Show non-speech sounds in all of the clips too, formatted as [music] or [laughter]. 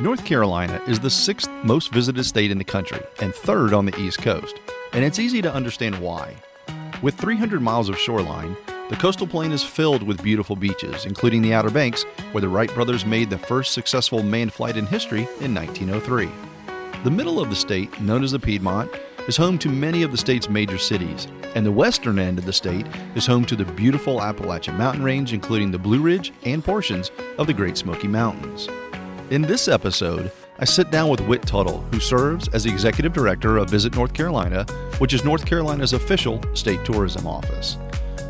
North Carolina is the sixth most visited state in the country and third on the East Coast, and it's easy to understand why. With 300 miles of shoreline, the coastal plain is filled with beautiful beaches, including the Outer Banks, where the Wright brothers made the first successful manned flight in history in 1903. The middle of the state, known as the Piedmont, is home to many of the state's major cities, and the western end of the state is home to the beautiful Appalachian Mountain Range, including the Blue Ridge and portions of the Great Smoky Mountains. In this episode, I sit down with Wit Tuttell, who serves as the executive director of Visit North Carolina, which is North Carolina's official state tourism office.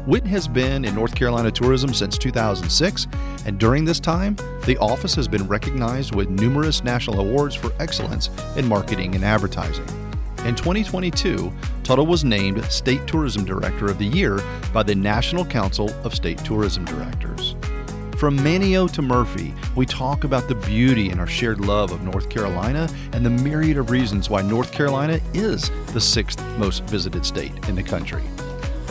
Wit has been in North Carolina tourism since 2006, and during this time, the office has been recognized with numerous national awards for excellence in marketing and advertising. In 2022, Tuttell was named State Tourism Director of the Year by the National Council of State Tourism Directors. From Manteo to Murphy, we talk about the beauty and our shared love of North Carolina and the myriad of reasons why North Carolina is the sixth most visited state in the country.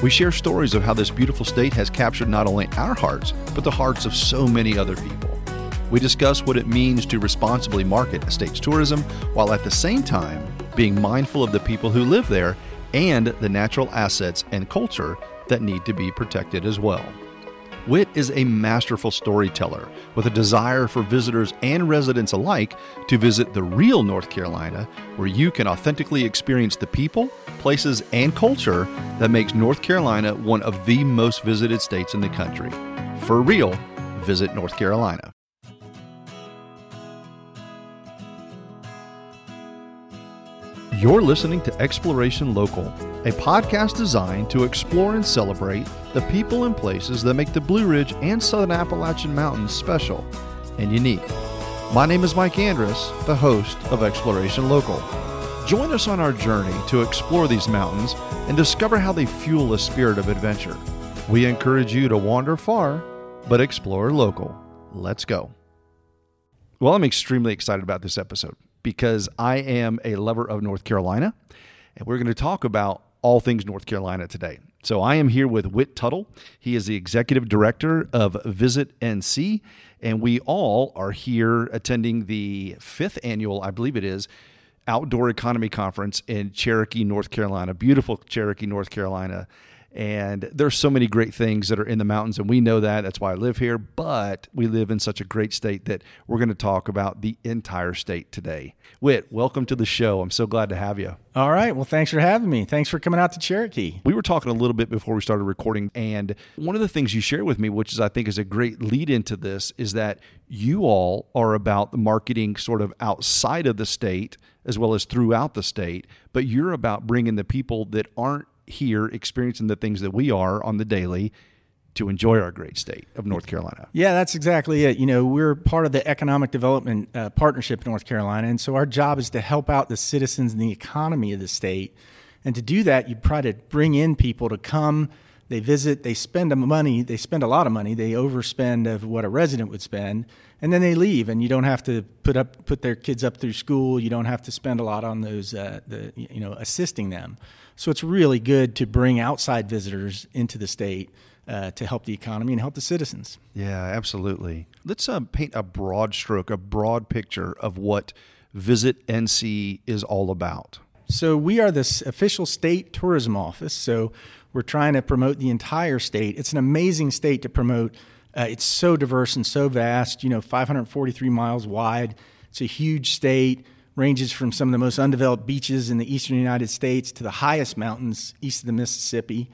We share stories of how this beautiful state has captured not only our hearts, but the hearts of so many other people. We discuss what it means to responsibly market a state's tourism while at the same time being mindful of the people who live there and the natural assets and culture that need to be protected as well. Wit is a masterful storyteller with a desire for visitors and residents alike to visit the real North Carolina, where you can authentically experience the people, places, and culture that makes North Carolina one of the most visited states in the country. For real, visit North Carolina. You're listening to Exploration Local, a podcast designed to explore and celebrate the people and places that make the Blue Ridge and Southern Appalachian Mountains special and unique. My name is Mike Andrus, the host of Exploration Local. Join us on our journey to explore these mountains and discover how they fuel a spirit of adventure. We encourage you to wander far, but explore local. Let's go. Well, I'm extremely excited about this episode because I am a lover of North Carolina, and we're going to talk about all things North Carolina today. So I am here with Wit Tuttell. He is the executive director of Visit NC, and we all are here attending the fifth annual, I believe it is, Outdoor Economy Conference in Cherokee, North Carolina. Beautiful Cherokee, North Carolina. And there's so many great things that are in the mountains, and we know that. That's why I live here. But we live in such a great state that we're going to talk about the entire state today. Wit, welcome to the show. I'm so glad to have you. All right. Well, thanks for having me. Thanks for coming out to Cherokee. We were talking a little bit before we started recording, and one of the things you shared with me, which is I think is a great lead into this, is that you all are about the marketing sort of outside of the state as well as throughout the state, but you're about bringing the people that aren't here experiencing the things that we are on the daily to enjoy our great state of North Carolina. Yeah, that's exactly it. You know, we're part of the Economic Development uh, Partnership in North Carolina, and so our job is to help out the citizens and the economy of the state. And to do that, you try to bring in people to come. They visit. They spend money. They spend a lot of money. They overspend of what a resident would spend, and then they leave. And you don't have to put up put their kids up through school. You don't have to spend a lot on those, uh, the you know, assisting them. So it's really good to bring outside visitors into the state uh, to help the economy and help the citizens. Yeah, absolutely. Let's uh, paint a broad stroke, a broad picture of what Visit NC is all about. So we are the official state tourism office. So we're trying to promote the entire state. It's an amazing state to promote. Uh, it's so diverse and so vast. You know, 543 miles wide. It's a huge state ranges from some of the most undeveloped beaches in the eastern United States to the highest mountains east of the Mississippi.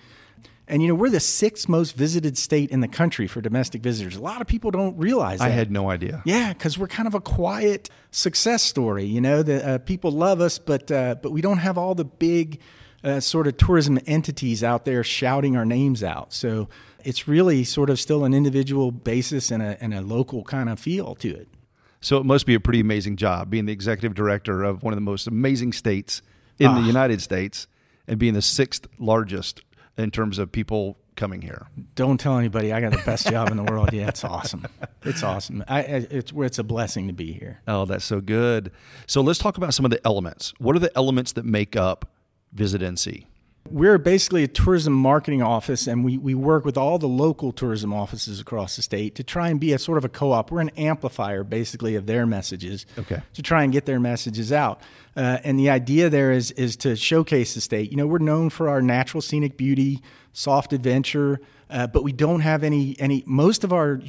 And you know, we're the sixth most visited state in the country for domestic visitors. A lot of people don't realize that. I had no idea. Yeah, because we're kind of a quiet success story. You know, the uh, people love us, but uh, but we don't have all the big uh, sort of tourism entities out there shouting our names out. So it's really sort of still an individual basis and a, and a local kind of feel to it. So it must be a pretty amazing job being the executive director of one of the most amazing states in the ah. United States and being the sixth largest in terms of people coming here. Don't tell anybody I got the best job in the world. Yeah, it's awesome. It's awesome. I, it's it's a blessing to be here. Oh, that's so good. So let's talk about some of the elements. What are the elements that make up Visit NC? We're basically a tourism marketing office, and we, we work with all the local tourism offices across the state to try and be a sort of a co op. We're an amplifier, basically, of their messages okay. to try and get their messages out. Uh, and the idea there is, is to showcase the state. You know, we're known for our natural scenic beauty, soft adventure, uh, but we don't have any any. Most of our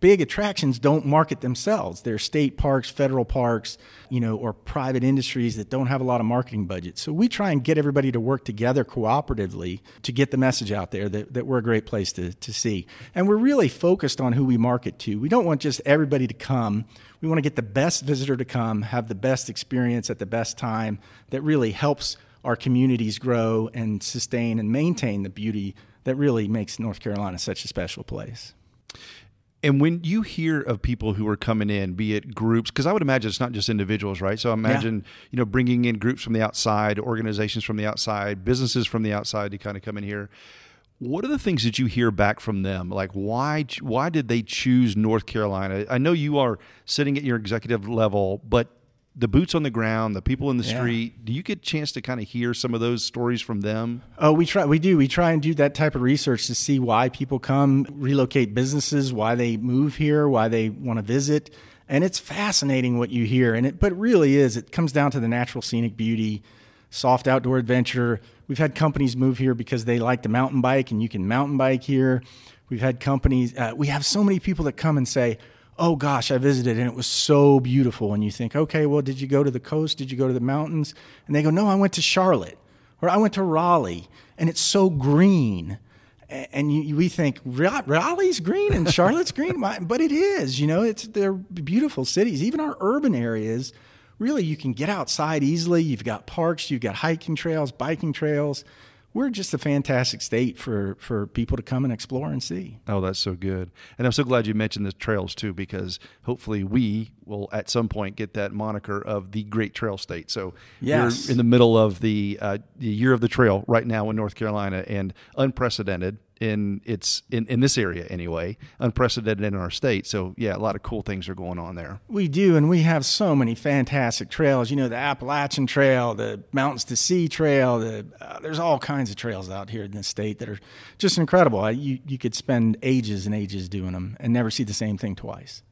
big attractions don't market themselves. They're state parks, federal parks, you know, or private industries that don't have a lot of marketing budgets. So we try and get everybody to work together cooperatively to get the message out there that, that we're a great place to, to see. And we're really focused on who we market to. We don't want just everybody to come. We want to get the best visitor to come, have the best experience at the best time that really helps our communities grow and sustain and maintain the beauty that really makes North Carolina such a special place. And when you hear of people who are coming in, be it groups, because I would imagine it's not just individuals, right? So I imagine, yeah. you know, bringing in groups from the outside, organizations from the outside, businesses from the outside to kind of come in here. What are the things that you hear back from them? Like why why did they choose North Carolina? I know you are sitting at your executive level, but the boots on the ground, the people in the yeah. street. Do you get a chance to kind of hear some of those stories from them? Oh, we try. We do. We try and do that type of research to see why people come, relocate businesses, why they move here, why they want to visit, and it's fascinating what you hear. And it, but it really is. It comes down to the natural scenic beauty, soft outdoor adventure. We've had companies move here because they like to mountain bike, and you can mountain bike here. We've had companies. Uh, we have so many people that come and say oh gosh, I visited and it was so beautiful. And you think, okay, well, did you go to the coast? Did you go to the mountains? And they go, no, I went to Charlotte or I went to Raleigh and it's so green. And you, we think Raleigh's green and [laughs] Charlotte's green, but it is. You know, it's they're beautiful cities. Even our urban areas, really, you can get outside easily. You've got parks, you've got hiking trails, biking trails we're just a fantastic state for, for people to come and explore and see. Oh, that's so good. And I'm so glad you mentioned the trails too, because hopefully we will at some point get that moniker of the Great Trail State. So yes. we're in the middle of the, uh, the year of the trail right now in North Carolina and unprecedented in its in, in this area anyway, unprecedented in our state. So yeah, a lot of cool things are going on there. We do, and we have so many fantastic trails. You know, the Appalachian Trail, the Mountains to Sea Trail. The, uh, there's all kinds of trails out here in the state that are just incredible. I, you you could spend ages and ages doing them and never see the same thing twice.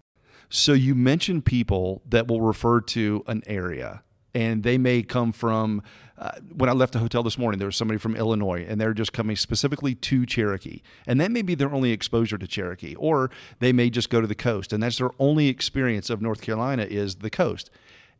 So you mentioned people that will refer to an area and they may come from uh, when I left the hotel this morning, there was somebody from Illinois, and they're just coming specifically to Cherokee. And that may be their only exposure to Cherokee, or they may just go to the coast, and that's their only experience of North Carolina is the coast.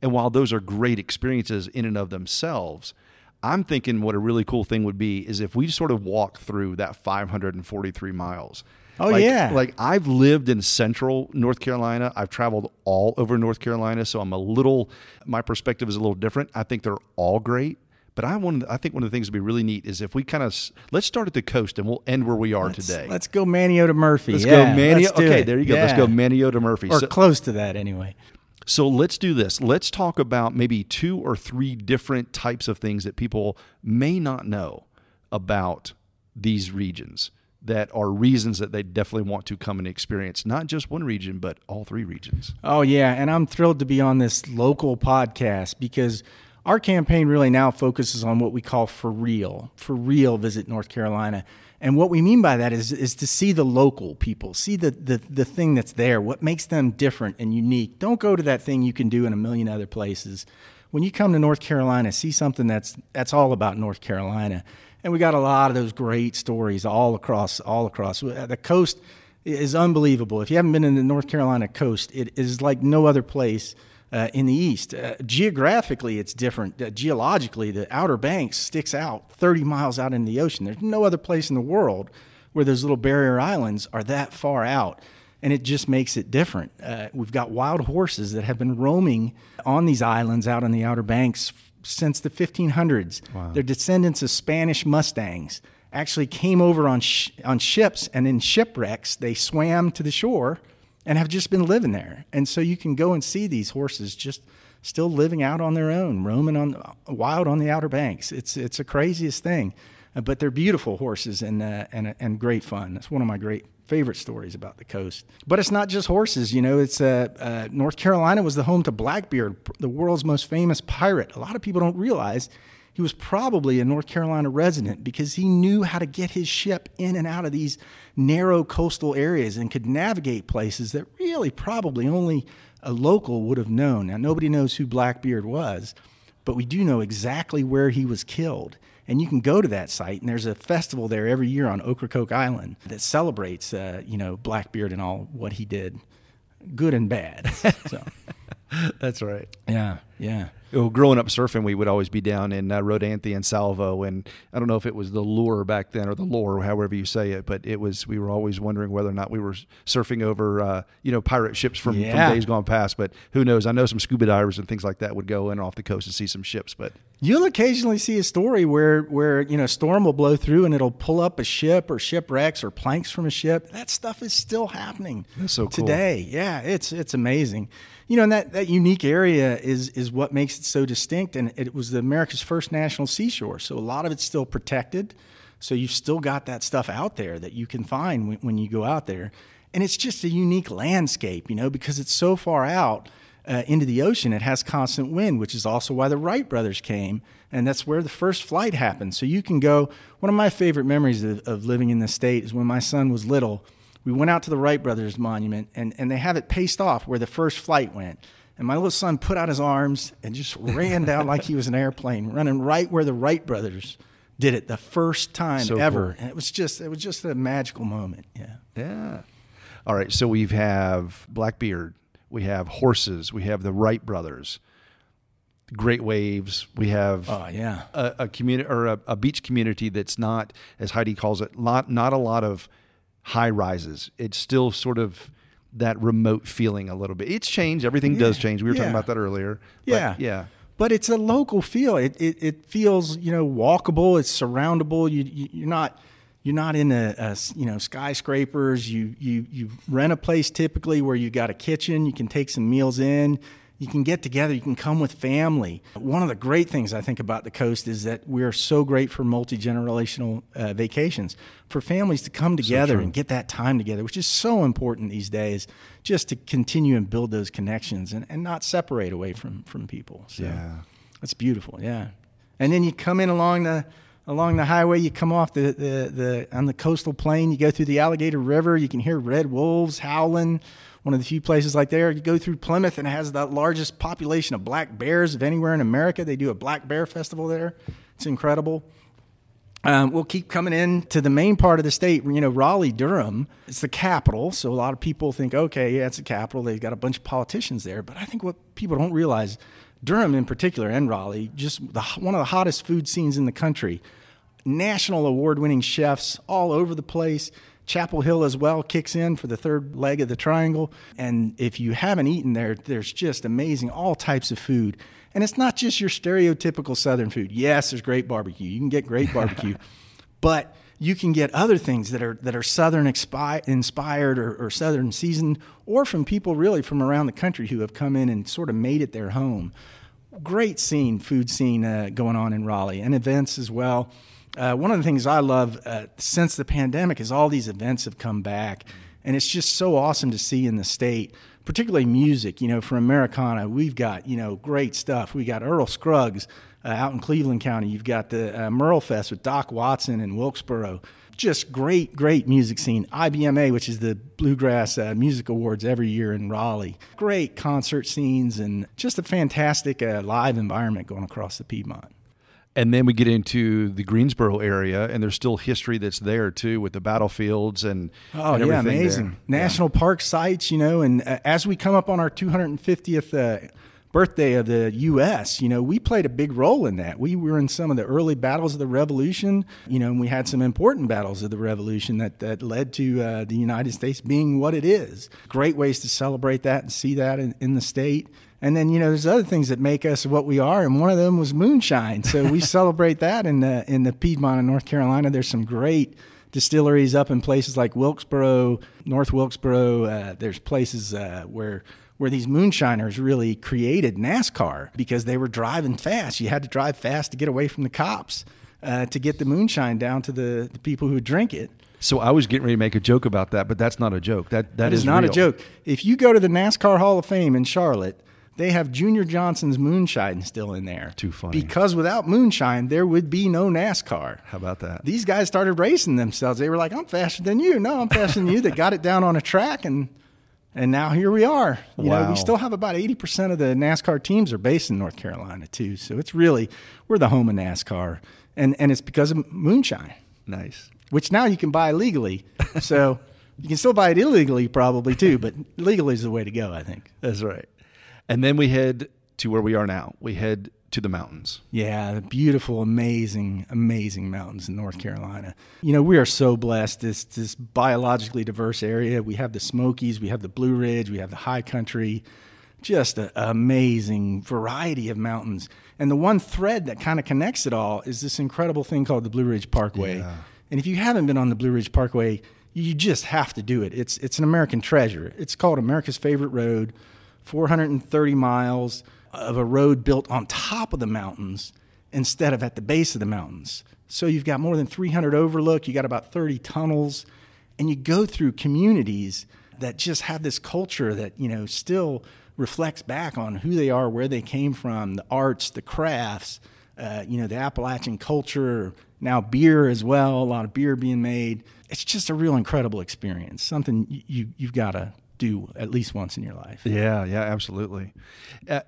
And while those are great experiences in and of themselves, I'm thinking what a really cool thing would be is if we sort of walk through that 543 miles Oh like, yeah. Like I've lived in central North Carolina. I've traveled all over North Carolina, so I'm a little my perspective is a little different. I think they're all great. But I want I think one of the things would be really neat is if we kind of let's start at the coast and we'll end where we are let's, today. Let's go Manteo to Murphy. Let's yeah, go Manteo. Okay, it. there you go. Yeah. Let's go Manteo to Murphy. Or so, close to that anyway. So let's do this. Let's talk about maybe two or three different types of things that people may not know about these regions that are reasons that they definitely want to come and experience not just one region but all three regions. Oh yeah, and I'm thrilled to be on this local podcast because our campaign really now focuses on what we call for real, for real visit North Carolina. And what we mean by that is is to see the local people, see the, the the thing that's there, what makes them different and unique. Don't go to that thing you can do in a million other places. When you come to North Carolina, see something that's that's all about North Carolina and we got a lot of those great stories all across all across the coast is unbelievable. If you haven't been in the North Carolina coast, it is like no other place uh, in the east. Uh, geographically, it's different. Uh, geologically, the Outer Banks sticks out 30 miles out in the ocean. There's no other place in the world where those little barrier islands are that far out. And it just makes it different. Uh, we've got wild horses that have been roaming on these islands out on the Outer Banks since the 1500s. Wow. They're descendants of Spanish Mustangs. Actually, came over on sh- on ships, and in shipwrecks, they swam to the shore and have just been living there. And so you can go and see these horses just still living out on their own, roaming on wild on the Outer Banks. It's it's the craziest thing, but they're beautiful horses and uh, and and great fun. That's one of my great favorite stories about the coast. But it's not just horses, you know. It's uh, uh, North Carolina was the home to Blackbeard, the world's most famous pirate. A lot of people don't realize he was probably a North Carolina resident because he knew how to get his ship in and out of these narrow coastal areas and could navigate places that really probably only a local would have known. Now, nobody knows who Blackbeard was, but we do know exactly where he was killed. And you can go to that site, and there's a festival there every year on Ocracoke Island that celebrates, uh, you know, Blackbeard and all what he did, good and bad. So. [laughs] That's right. Yeah, yeah. Well, growing up surfing, we would always be down in uh, Rodanthe and Salvo, and I don't know if it was the lure back then or the lure, however you say it, but it was. We were always wondering whether or not we were surfing over, uh, you know, pirate ships from, Yeah. from days gone past. But who knows? I know some scuba divers and things like that would go in off the coast and see some ships. But You'll occasionally see a story where where you know a storm will blow through and it'll pull up a ship or shipwrecks or planks from a ship. That stuff is still happening so cool. today. Yeah, it's it's amazing. You know, and that, that unique area is is what makes it so distinct. And it was the America's first national seashore, so a lot of it's still protected. So you've still got that stuff out there that you can find when, when you go out there, and it's just a unique landscape. You know, because it's so far out uh, into the ocean, it has constant wind, which is also why the Wright brothers came, and that's where the first flight happened. So you can go. One of my favorite memories of, of living in the state is when my son was little. We went out to the Wright brothers monument, and, and they have it paced off where the first flight went. And my little son put out his arms and just [laughs] ran down like he was an airplane, running right where the Wright brothers did it the first time So ever. cool. And it was just it was just a magical moment. Yeah. yeah. All right. So we have Blackbeard, we have horses, we have the Wright brothers, great waves. We have Oh yeah. a, a community or a, a beach community that's not, as Heidi calls it, lot, not a lot of high rises. It's still sort of that remote feeling a little bit. It's changed. Everything does change. We were talking about that earlier. But Yeah. yeah. But it's a local feel. It it, it feels you know walkable. It's surroundable. You, you you're not you're not in a, a you know skyscrapers. You you you rent a place typically where you've got a kitchen. You can take some meals in. You can get together. You can come with family. One of the great things I think about the coast is that we're so great for multi generational uh, vacations for families to come together true. and get that time together, which is so important these days, just to continue and build those connections and, and not separate away from from people. So Yeah. that's beautiful. Yeah, and then you come in along the along the highway. You come off the, the the on the coastal plain. You go through the Alligator River. You can hear red wolves howling. One of the few places like there. You go through Plymouth and it has the largest population of black bears of anywhere in America. They do a black bear festival there. It's incredible. Um, we'll keep coming in to the main part of the state. You know, Raleigh, Durham. It's the capital, so a lot of people think, okay, yeah, it's the capital. They've got a bunch of politicians there. But I think what people don't realize, Durham in particular, and Raleigh, just the, one of the hottest food scenes in the country. National award-winning chefs all over the place. Chapel Hill as well kicks in for the third leg of the triangle. And if you haven't eaten there, there's just amazing, all types of food. And it's not just your stereotypical Southern food. Yes, there's great barbecue. You can get great [laughs] barbecue, but you can get other things that are that are Southern expi- inspired or, or Southern seasoned, or from people really from around the country who have come in and sort of made it their home. Great scene, food scene uh, going on in Raleigh, and events as well. Uh, one of the things I love uh, since the pandemic is all these events have come back, and it's just so awesome to see in the state, particularly music. You know, for Americana, we've got you know great stuff. We got Earl Scruggs uh, out in Cleveland County. You've got the uh, Merle Fest with Doc Watson in Wilkesboro. Just great, great music scene. IBMA, which is the Bluegrass uh, Music Awards every year in Raleigh. Great concert scenes and just a fantastic uh, live environment going across the Piedmont. And then we get into the Greensboro area, and there's still history that's there too with the battlefields and Oh and yeah, everything there. amazing national park sites. You know, and uh, as we come up on our 250th uh, birthday of the U.S., you know, we played a big role in that. We were in some of the early battles of the Revolution. You know, and we had some important battles of the Revolution that that led to uh, the United States being what it is. Great ways to celebrate that and see that in, in the state. And then you know, there's other things that make us what we are, and one of them was moonshine. So we [laughs] celebrate that in the in the Piedmont of North Carolina. There's some great distilleries up in places like Wilkesboro, North Wilkesboro. Uh, there's places uh, where where these moonshiners really created NASCAR because they were driving fast. You had to drive fast to get away from the cops uh, to get the moonshine down to the, the people who drink it. So I was getting ready to make a joke about that, but that's not a joke. That That is, not real. a joke. If you go to the NASCAR Hall of Fame in Charlotte, they have Junior Johnson's moonshine still in there. Too funny. Because without moonshine, there would be no NASCAR. How about that? These guys started racing themselves. They were like, "I'm faster than you." No, I'm faster than you. They got it down on a track, and and now here we are. You Wow. know, we still have about 80% of the NASCAR teams are based in North Carolina too. So it's really we're the home of NASCAR, and and it's because of moonshine Nice. which now you can buy legally. So [laughs] you can still buy it illegally, probably too, but legally is the way to go, I think. That's right. And then we head to where we are now. We head to the mountains. Yeah, the beautiful, amazing, amazing mountains in North Carolina. You know, we are so blessed. This this biologically diverse area. We have the Smokies, we have the Blue Ridge, we have the High Country. Just an amazing variety of mountains. And the one thread that kind of connects it all is this incredible thing called the Blue Ridge Parkway. Yeah. And if you haven't been on the Blue Ridge Parkway, you just have to do it. It's it's an American treasure. It's called America's favorite road. 430 miles of a road built on top of the mountains instead of at the base of the mountains. So you've got more than 300 overlook, you got about 30 tunnels, and you go through communities that just have this culture that, you know, still reflects back on who they are, where they came from, the arts, the crafts, uh, you know, the Appalachian culture, now beer as well, a lot of beer being made. It's just a real incredible experience, something you, you, you've got to do at least once in your life. Yeah, yeah, absolutely.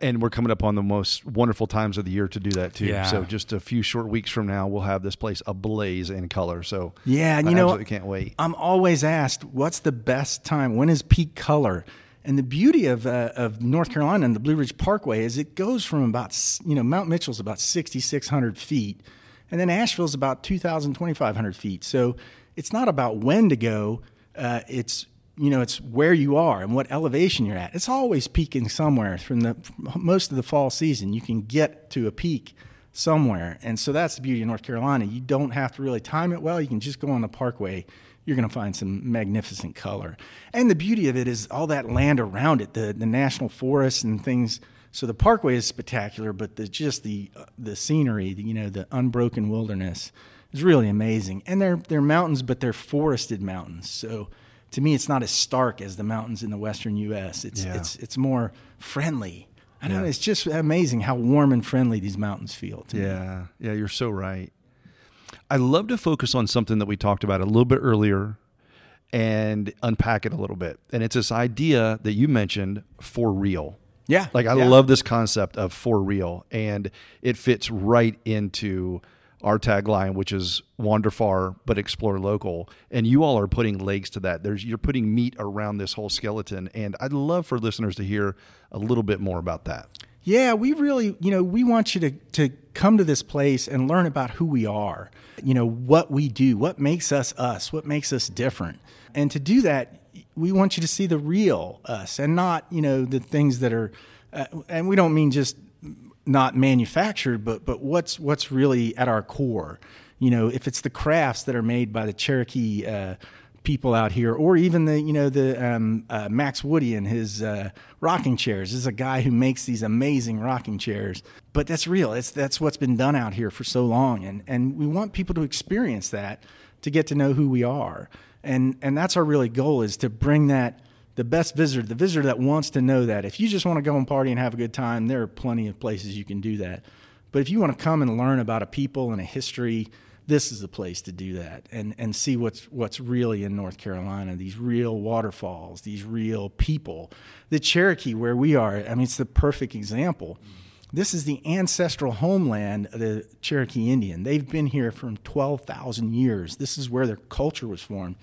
And we're coming up on the most wonderful times of the year to do that too. Yeah. So just a few short weeks from now, we'll have this place ablaze in color. So Yeah, and I you know, absolutely can't wait. I'm always asked, what's the best time? When is peak color? And the beauty of uh, of North Carolina and the Blue Ridge Parkway is it goes from about you know Mount Mitchell's about 6,600 feet, and then Asheville's about 2,000 2,500 feet. So it's not about when to go. Uh, it's you know it's where you are and what elevation you're at. It's always peaking somewhere from the most of the fall season. You can get to a peak somewhere. And so that's the beauty of North Carolina. You don't have to really time it well. You can just go on the parkway. You're going to find some magnificent color. And the beauty of it is all that land around it, the, the national forests and things. So the parkway is spectacular, but the, just the, the scenery, the, you know, the unbroken wilderness is really amazing. And they're, they're mountains, but they're forested mountains. So to me, it's not as stark as the mountains in the western U.S. It's, Yeah. it's, it's more friendly. I don't Yeah. know. It's just amazing how warm and friendly these mountains feel. To me. Yeah, yeah, you're so right. I love to focus on something that we talked about a little bit earlier and unpack it a little bit. And it's this idea that you mentioned for real. Yeah. Like I yeah. love this concept of for real, and it fits right into our tagline, which is wander far but explore local. And you all are putting legs to that. There's you're putting meat around this whole skeleton, and I'd love for listeners to hear a little bit more about that. Yeah, we really, you know, we want you to, to come to this place and learn about who we are, you know, what we do, what makes us us, what makes us different. And to do that, we want you to see the real us and not, you know, the things that are, uh, and we don't mean just not manufactured, but, but what's, what's really at our core. You know, if it's the crafts that are made by the Cherokee, uh, people out here, or even the you know the um, uh, Max Woody and his uh, rocking chairs. This is a guy who makes these amazing rocking chairs. But that's real. It's that's what's been done out here for so long, and and we want people to experience that to get to know who we are, and and that's our really goal is to bring that. The best visitor, the visitor that wants to know that. If you just want to go and party and have a good time, there are plenty of places you can do that. But if you want to come and learn about a people and a history, this is the place to do that and and see what's what's really in North Carolina these real waterfalls these real people. The Cherokee where we are I mean it's the perfect example. This is the ancestral homeland of the Cherokee Indian. They've been here for 12,000 years. This is where their culture was formed.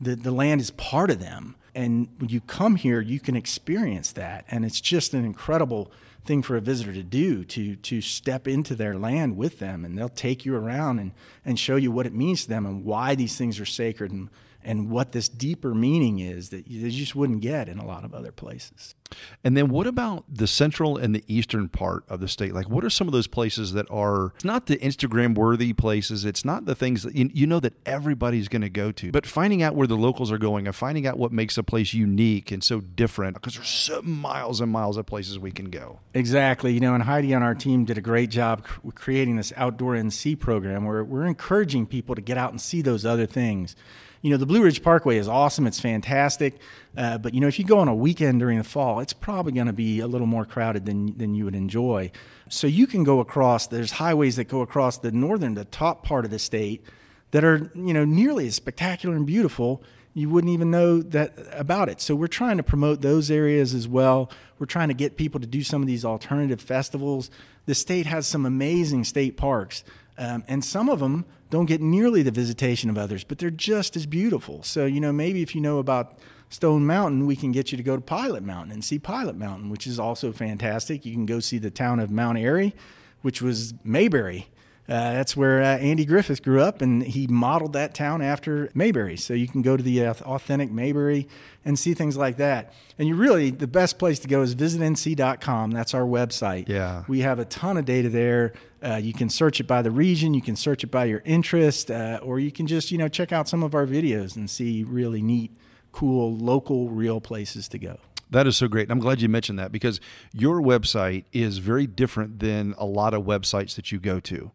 The the land is part of them and when you come here you can experience that. And it's just an incredible thing for a visitor to do to to step into their land with them. And they'll take you around and and show you what it means to them and why these things are sacred and and what this deeper meaning is that you just wouldn't get in a lot of other places. And then what about the central and the eastern part of the state? Like, what are some of those places that are it's not the Instagram worthy places? It's not the things that you, you know that everybody's going to go to, but finding out where the locals are going and finding out what makes a place unique and so different because there's so miles and miles of places we can go. Exactly. You know, and Heidi on our team did a great job creating this outdoor NC program where we're encouraging people to get out and see those other things. You know, the Blue Ridge Parkway is awesome. It's fantastic. Uh, but, you know, if you go on a weekend during the fall, it's probably going to be a little more crowded than, than you would enjoy. So you can go across, there's highways that go across the northern, the top part of the state that are, you know, nearly as spectacular and beautiful you wouldn't even know that about it. So we're trying to promote those areas as well. We're trying to get people to do some of these alternative festivals. The state has some amazing state parks, um, and some of them don't get nearly the visitation of others, but they're just as beautiful. So you know, maybe if you know about Stone Mountain, we can get you to go to Pilot Mountain and see Pilot Mountain, which is also fantastic. You can go see the town of Mount Airy, which was Mayberry that's where uh, Andy Griffith grew up, and he modeled that town after Mayberry. So you can go to the uh, authentic Mayberry and see things like that. And you really, the best place to go is visitnc.com. That's our website. Yeah. We have a ton of data there. Uh, you can search it by the region, you can search it by your interest, uh, or you can just, you know, check out some of our videos and see really neat, cool, local, real places to go. That is so great. I'm glad you mentioned that because your website is very different than a lot of websites that you go to.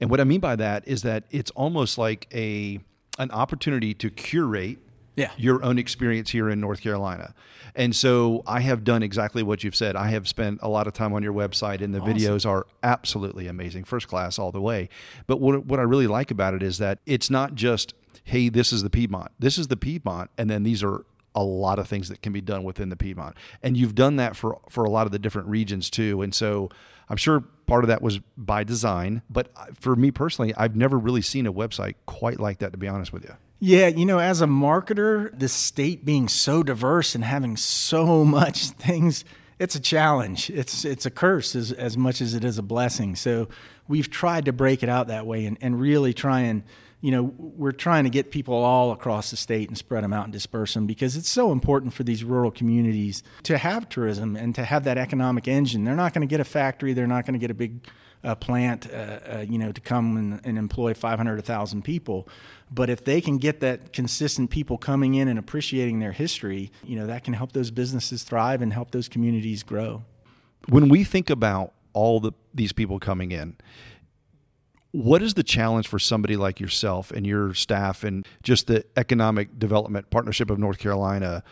And what I mean by that is that it's almost like a an opportunity to curate yeah. your own experience here in North Carolina. And so I have done exactly what you've said. I have spent a lot of time on your website, and the awesome. videos are absolutely amazing, first class all the way. But what, what I really like about it is that it's not just, hey, this is the Piedmont. This is the Piedmont, and then these are a lot of things that can be done within the Piedmont. And you've done that for for a lot of the different regions too. And so I'm sure part of that was by design, but for me personally, I've never really seen a website quite like that to be honest with you. Yeah, you know, as a marketer, the state being so diverse and having so much [laughs] things, it's a challenge. It's it's a curse as as much as it is a blessing. So we've tried to break it out that way and, and really try and you know, we're trying to get people all across the state and spread them out and disperse them because it's so important for these rural communities to have tourism and to have that economic engine. They're not going to get a factory, they're not going to get a big uh, plant, uh, uh, you know, to come and, and employ 500 1,000 people. But if they can get that consistent people coming in and appreciating their history, you know, that can help those businesses thrive and help those communities grow. When we think about all the these people coming in, what is the challenge for somebody like yourself and your staff and just the Economic Development Partnership of North Carolina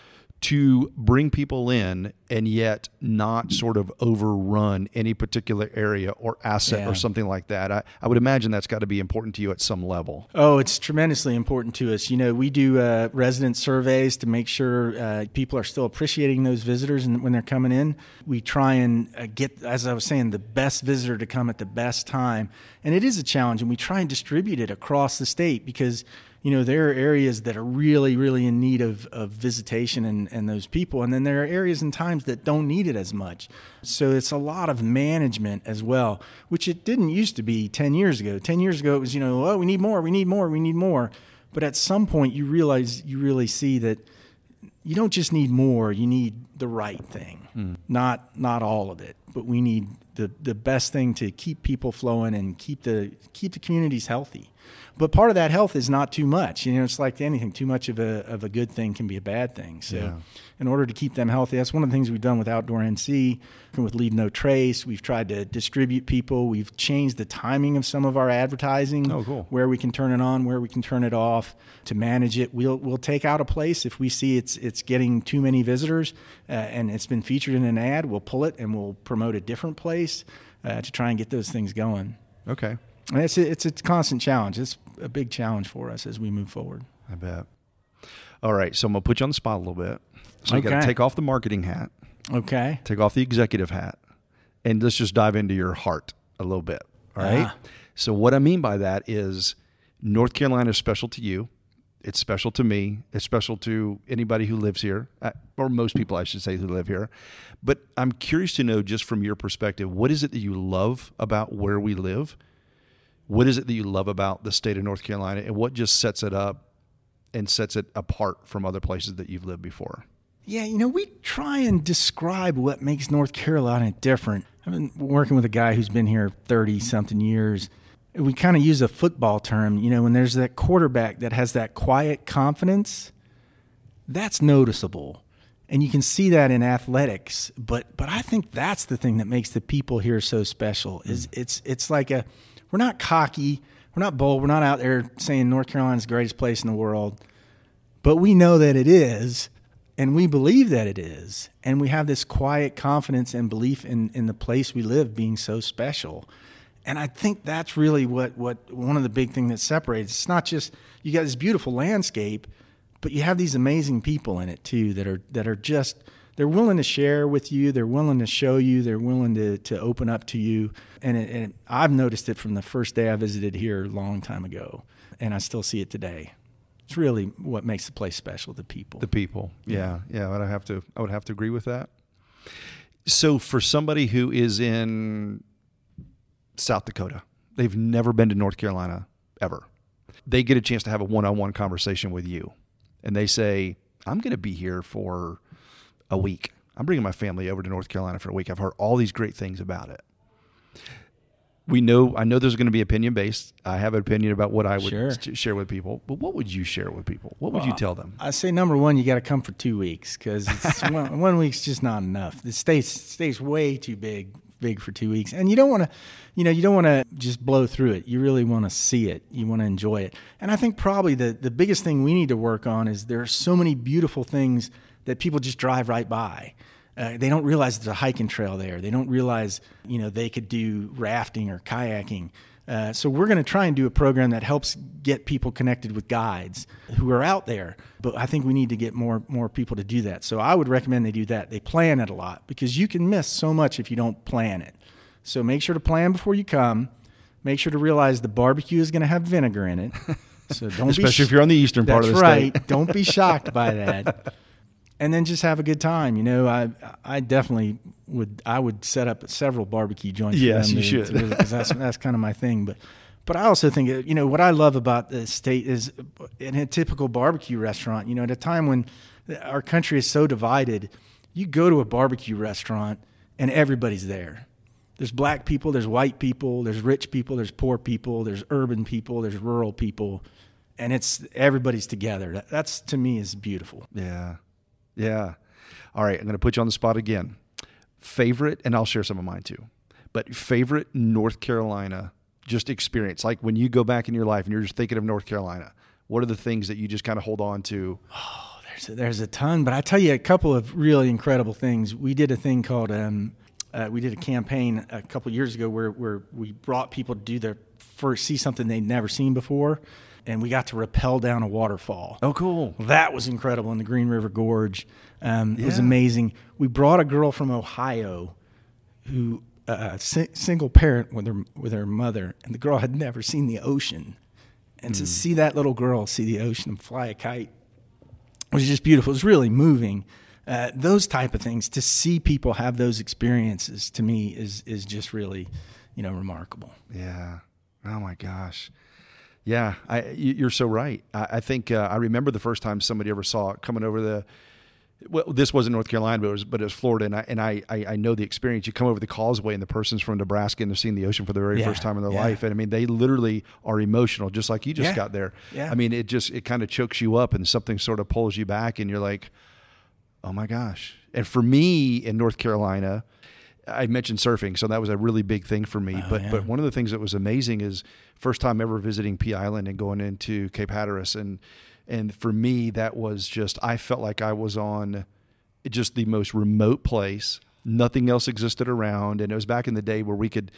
to bring people in and yet not sort of overrun any particular area or asset yeah. or something like that. I, I would imagine that's got to be important to you at some level. Oh, it's tremendously important to us. You know, we do uh, resident surveys to make sure uh, people are still appreciating those visitors and when they're coming in. We try and uh, get, as I was saying, the best visitor to come at the best time. And it is a challenge, and we try and distribute it across the state because you know, there are areas that are really, really in need of, of visitation and, and those people. And then there are areas and times that don't need it as much. So it's a lot of management as well, which it didn't used to be 10 years ago. 10 years ago, it was, you know, oh, we need more, we need more, we need more. But at some point, you realize, you really see that you don't just need more, you need the right thing. Mm. Not, not all of it, but we need the, the best thing to keep people flowing and keep the, keep the communities healthy. But part of that health is not too much. You know, it's like anything. Too much of a of a good thing can be a bad thing. So, yeah. in order to keep them healthy, that's one of the things we've done with Outdoor NC and with Leave No Trace. We've tried to distribute people. We've changed the timing of some of our advertising. Oh, cool. Where we can turn it on, where we can turn it off to manage it. We'll we'll take out a place if we see it's it's getting too many visitors uh, and it's been featured in an ad. We'll pull it and we'll promote a different place uh, to try and get those things going. Okay. And it's a, it's a constant challenge. It's a big challenge for us as we move forward. I bet. All right, so I'm gonna put you on the spot a little bit. So okay. you got to take off the marketing hat. Okay. Take off the executive hat, and let's just dive into your heart a little bit. All right. Uh-huh. So what I mean by that is North Carolina is special to you. It's special to me. It's special to anybody who lives here, uh, or most people, I should say, who live here. But I'm curious to know, just from your perspective, what is it that you love about where we live? What is it that you love about the state of North Carolina and what just sets it up and sets it apart from other places that you've lived before? Yeah, you know, we try and describe what makes North Carolina different. I've been working with a guy who's been here 30 something years. We kind of use a football term, you know, when there's that quarterback that has that quiet confidence, that's noticeable. And you can see that in athletics, but but I think that's the thing that makes the people here so special. Is mm. it's it's like a we're not cocky. We're not bold. We're not out there saying North Carolina's the greatest place in the world. but we know that it is and we believe that it is and we have this quiet confidence and belief in, in the place we live being so special and i think that's really what, what one of the big things that separates it's not just you got this beautiful landscape but you have these amazing people in it too that are that are just they're willing to share with you they're willing to show you they're willing to, to open up to you. And, it, and i've noticed it from the first day i visited here a long time ago and i still see it today. It's really what makes the place special the people. The people yeah yeah, yeah i have to i would have to agree with that. So for somebody who is in south dakota they've never been to north carolina ever. They get a chance to have a one-on-one conversation with you and they say i'm going to be here for a week i'm bringing my family over to north carolina for a week i've heard all these great things about it we know I know there's going to be opinion based. I have an opinion about what I would sure. share with people, but what would you share with people? What would well, you tell them? I say number one, you got to come for two weeks because one, [laughs] one, week's just not enough. The state's state's way too big big for two weeks, and you don't want to, you know, you don't want to just blow through it. You really want to see it. You want to enjoy it. And I think probably the the biggest thing we need to work on is there are so many beautiful things that people just drive right by. Uh, they don't realize there's a hiking trail there. They don't realize, you know, they could do rafting or kayaking. Uh, so we're going to try and do a program that helps get people connected with guides who are out there. But I think we need to get more more people to do that. So I would recommend they do that. They plan it a lot because you can miss so much if you don't plan it. So make sure to plan before you come. Make sure to realize the barbecue is going to have vinegar in it. So don't [laughs] especially sh- if you're on the eastern part of the right. state. That's right. Don't be shocked by that. [laughs] and then just have a good time. You know, I I definitely would I would set up several barbecue joints. Yes, you to, should, because that's that's kind of my thing. But but I also think you know what I love about the state is in a typical barbecue restaurant. You know, at a time when our country is so divided, you go to a barbecue restaurant and everybody's there. There's black people, there's white people, there's rich people, there's poor people, there's urban people, there's rural people, and it's everybody's together. That's to me is beautiful. Yeah. Yeah. All right. I'm going to put you on the spot again. Favorite, and I'll share some of mine too, but favorite North Carolina just experience. Like when you go back in your life and you're just thinking of North Carolina, what are the things that you just kind of hold on to? Oh, there's a, there's a ton, but I tell you a couple of really incredible things. We did a thing called, um, uh, we did a campaign a couple years ago where, where we brought people to do their first, see something they'd never seen before and we got to rappel down a waterfall. Oh, cool! That was incredible in the Green River Gorge. Um, yeah. It was amazing. We brought a girl from Ohio, who uh, a si- single parent with her with her mother, and the girl had never seen the ocean, and mm. to hmm. see that little girl see the ocean and fly a kite was just beautiful. It was really moving. Uh, those type of things to see people have those experiences to me is is just really, you know, remarkable. Yeah. Oh my gosh. Yeah, I, you're so right. I, I think uh, I remember the first time somebody ever saw it coming over the. Well, this wasn't North Carolina, but it was, but it was Florida, and I and I, I know the experience. You come over the causeway, and the person's from Nebraska, and they're seeing the ocean for the very yeah, first time in their yeah. life, and I mean, they literally are emotional, just like you just yeah, got there. Yeah. I mean, it just it kind of chokes you up, and something sort of pulls you back, and you're like, oh my gosh. And for me in North Carolina, I mentioned surfing, so that was a really big thing for me. Oh, but yeah. but one of the things that was amazing is first time ever visiting Pea Island and going into Cape Hatteras, and and for me that was just I felt like I was on just the most remote place. Nothing else existed around, and it was back in the day where we could,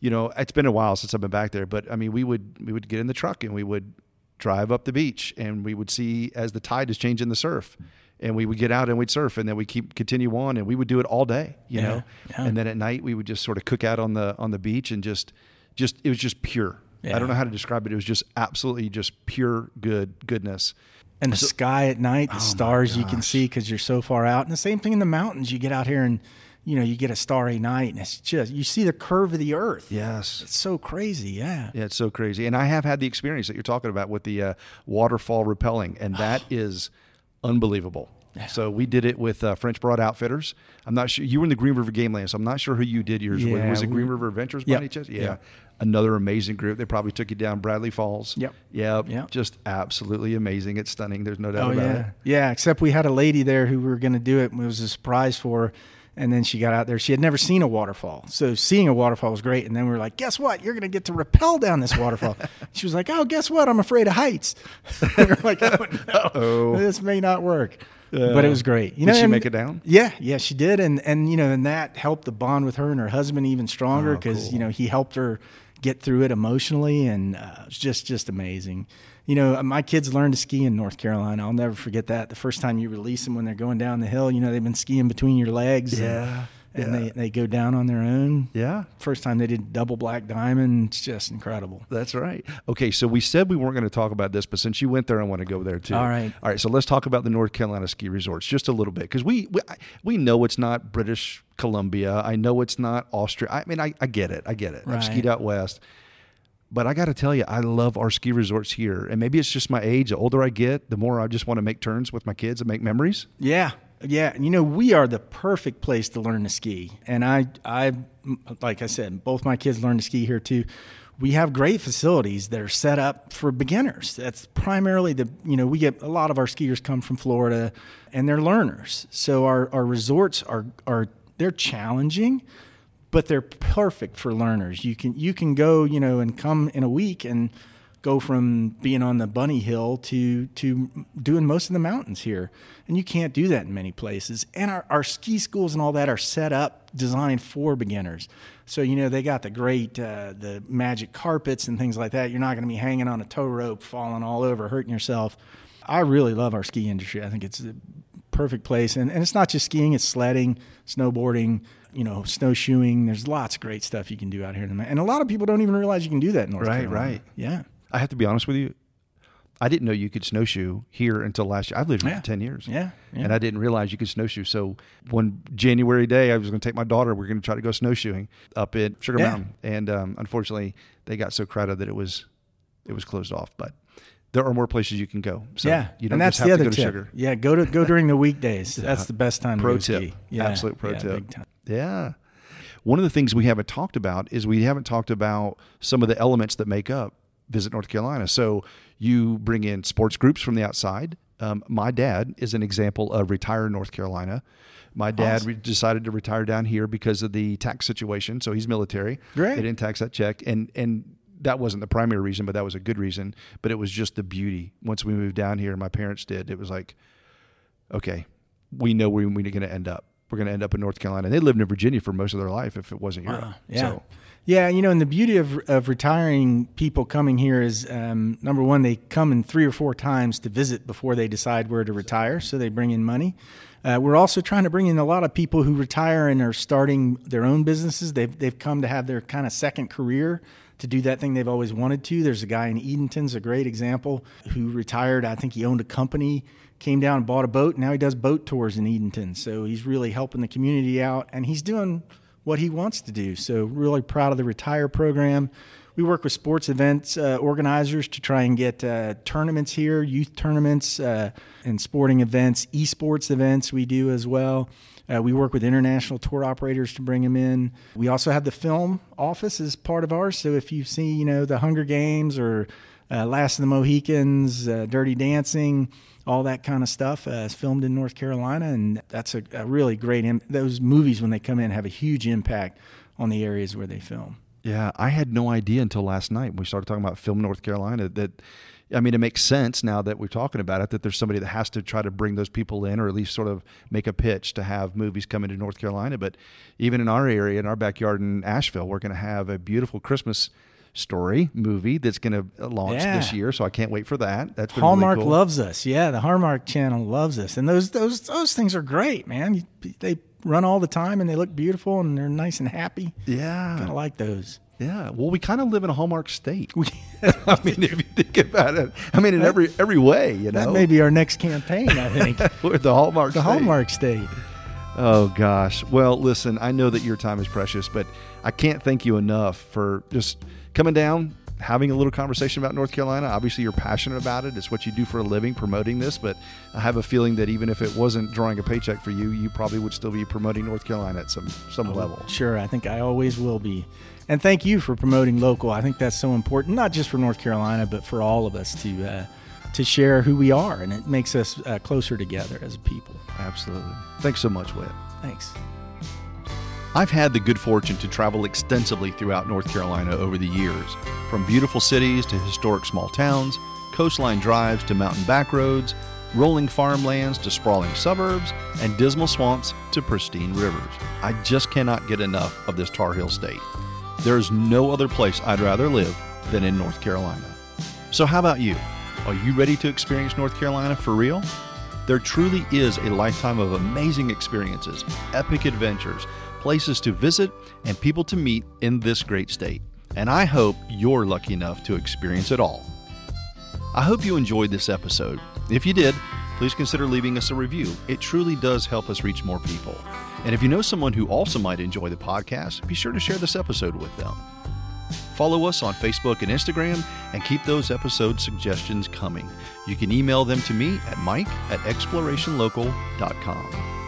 you know, it's been a while since I've been back there, but I mean, we would we would get in the truck and we would drive up the beach, and we would see as the tide is changing the surf and we would get out and we'd surf and then we keep continue on and we would do it all day you yeah, know? yeah. and then at night we would just sort of cook out on the on the beach and just just it was just pure. Yeah. i don't know how to describe it. It was just absolutely just pure good goodness. And the so, sky at night the oh stars you can see because you're so far out. And the same thing in the mountains. You get out here and you know you get a starry night and it's just you see the curve of the earth. Yes. It's so crazy yeah. Yeah it's so crazy. And i have had the experience that you're talking about with the uh, waterfall rappelling and that [sighs] is unbelievable. So we did it with uh, French Broad Outfitters. I'm not sure you were in the Green River Game Land, so I'm not sure who you did yours yeah, with. Was it Green River Adventures by yep. any chance? Yeah. Yep. Another amazing group. They probably took you down Bradley Falls. Yep. Yep. yep. Just absolutely amazing. It's stunning. There's no doubt oh, about yeah. it. Yeah. Except we had a lady there who we were going to do it. It was a surprise for her And then she got out there. She had never seen a waterfall. So seeing a waterfall was great. And then we were like, guess what? You're going to get to rappel down this waterfall. [laughs] she was like, oh, guess what? I'm afraid of heights. [laughs] we are like, oh, no, this may not work. but it was great. You know, did she and, make it down? Yeah, yeah, she did, and and you know, and that helped the bond with her and her husband even stronger because oh, cool. you know he helped her get through it emotionally, and uh, it's just just amazing you know, uh, my kids learned to ski in North Carolina. I'll never forget that. The first time you release them when they're going down the hill, you know, they've been skiing between your legs. Yeah. And, and they, they go down on their own. Yeah. First time they did double black diamond. It's just incredible. That's right. Okay. So we said we weren't going to talk about this, but since you went there, I want to go there too. All right. All right. So let's talk about the North Carolina ski resorts just a little bit because we, we, we know it's not British Columbia. I know it's not Austria. I mean, I, I get it. I get it. Right. I've skied out west. But I got to tell you, I love our ski resorts here. And maybe it's just my age. The older I get, the more I just want to make turns with my kids and make memories. Yeah. Yeah. You know, we are the perfect place to learn to ski. And I, I, like I said, both my kids learn to ski here too. We have great facilities that are set up for beginners. That's primarily the, you know, we get a lot of our skiers come from Florida and they're learners. So our, our resorts are, are, they're challenging but they're perfect for learners. You can you can go, you know, and come in a week and go from being on the bunny hill to to doing most of the mountains here. And you can't do that in many places. And our, our ski schools and all that are set up designed for beginners. So you know they got the great uh, the magic carpets and things like that. You're not going to be hanging on a tow rope, falling all over, hurting yourself. I really love our ski industry. I think it's a perfect place, and, and it's not just skiing; it's sledding, snowboarding, you know, snowshoeing. There's lots of great stuff you can do out here. And a lot of people don't even realize you can do that in North right, Carolina. Right, right. Yeah. I have to be honest with you. I didn't know you could snowshoe here until last year. I've lived here yeah. for 10 years. Yeah, yeah, And I didn't realize you could snowshoe. So one January day, I was going to take my daughter. We are going to try to go snowshoeing up at Sugar yeah. Mountain. And um, unfortunately, they got so crowded that it was it was closed off. But there are more places you can go. So yeah, you don't and that's just have the to other go tip. Sugar. Yeah, go to go during the weekdays. [laughs] That's the best time. Pro to tip. Ski. Yeah, absolute pro yeah, tip. Yeah. One of the things we haven't talked about is we haven't talked about some of the elements that make up Visit North Carolina. So you bring in sports groups from the outside. Um, my dad is an example of retire North Carolina. My dad awesome. re- decided to retire down here because of the tax situation. So he's military. Great. They didn't tax that check, and and that wasn't the primary reason, but that was a good reason. But it was just the beauty. Once we moved down here, my parents did. It was like, okay, we know where we're going to end up we're going to end up in North Carolina. And they lived in Virginia for most of their life if it wasn't here. Wow. Yeah. So, yeah, you know, and the beauty of, of retiring people coming here is um, number one, they come in three or four times to visit before they decide where to retire, so they bring in money. Uh, we're also trying to bring in a lot of people who retire and are starting their own businesses. They've, they've come to have their kind of second career to do that thing they've always wanted to. There's a guy in Edenton's a great example who retired. I think he owned a company came down and bought a boat. Now he does boat tours in Edenton. So he's really helping the community out and he's doing what he wants to do. So really proud of the Retire program. We work with sports events uh, organizers to try and get uh, tournaments here, youth tournaments uh, and sporting events, esports events we do as well. Uh, we work with international tour operators to bring them in. We also have the film office as part of ours. So if you've seen, you know, the Hunger Games or uh, Last of the Mohicans, uh, Dirty Dancing, all that kind of stuff uh, is filmed in North Carolina, and that's a, a really great. Im- those movies, when they come in, have a huge impact on the areas where they film. Yeah, I had no idea until last night when we started talking about film North Carolina that. I mean, it makes sense now that we're talking about it that there's somebody that has to try to bring those people in, or at least sort of make a pitch to have movies come into North Carolina. But even in our area, in our backyard in Asheville, we're going to have a beautiful Christmas story movie that's going to launch yeah. this year. So I can't wait for that. That's Hallmark really cool. loves us. Yeah, the Hallmark Channel loves us, and those those those things are great, man. They run all the time, and they look beautiful, and they're nice and happy. Yeah, kind of like those. Yeah, well, we kind of live in a Hallmark state. [laughs] I mean, if you think about it, I mean, in every every way, you know. That may be our next campaign. I think [laughs] We're the Hallmark, the state. Hallmark state. Oh gosh. Well, listen, I know that your time is precious, but I can't thank you enough for just coming down, having a little conversation about North Carolina. Obviously, you're passionate about it. It's what you do for a living, promoting this. But I have a feeling that even if it wasn't drawing a paycheck for you, you probably would still be promoting North Carolina at some some oh, level. Sure, I think I always will be. And thank you for promoting local. I think that's so important, not just for North Carolina, but for all of us to uh, to share who we are, and it makes us uh, closer together as a people. Absolutely. Thanks so much, Wit. Thanks. I've had the good fortune to travel extensively throughout North Carolina over the years, from beautiful cities to historic small towns, coastline drives to mountain back roads, rolling farmlands to sprawling suburbs, and dismal swamps to pristine rivers. I just cannot get enough of this Tar Heel state. There is no other place I'd rather live than in North Carolina. So, how about you? Are you ready to experience North Carolina for real? There truly is a lifetime of amazing experiences, epic adventures, places to visit, and people to meet in this great state. And I hope you're lucky enough to experience it all. I hope you enjoyed this episode. If you did, please consider leaving us a review. It truly does help us reach more people. And if you know someone who also might enjoy the podcast, be sure to share this episode with them. Follow us on Facebook and Instagram and keep those episode suggestions coming. You can email them to me at mike at explorationlocal.com.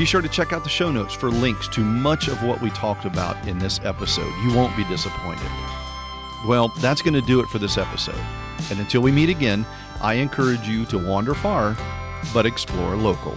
Be sure to check out the show notes for links to much of what we talked about in this episode. You won't be disappointed. Well, that's going to do it for this episode. And until we meet again, I encourage you to wander far, but explore local.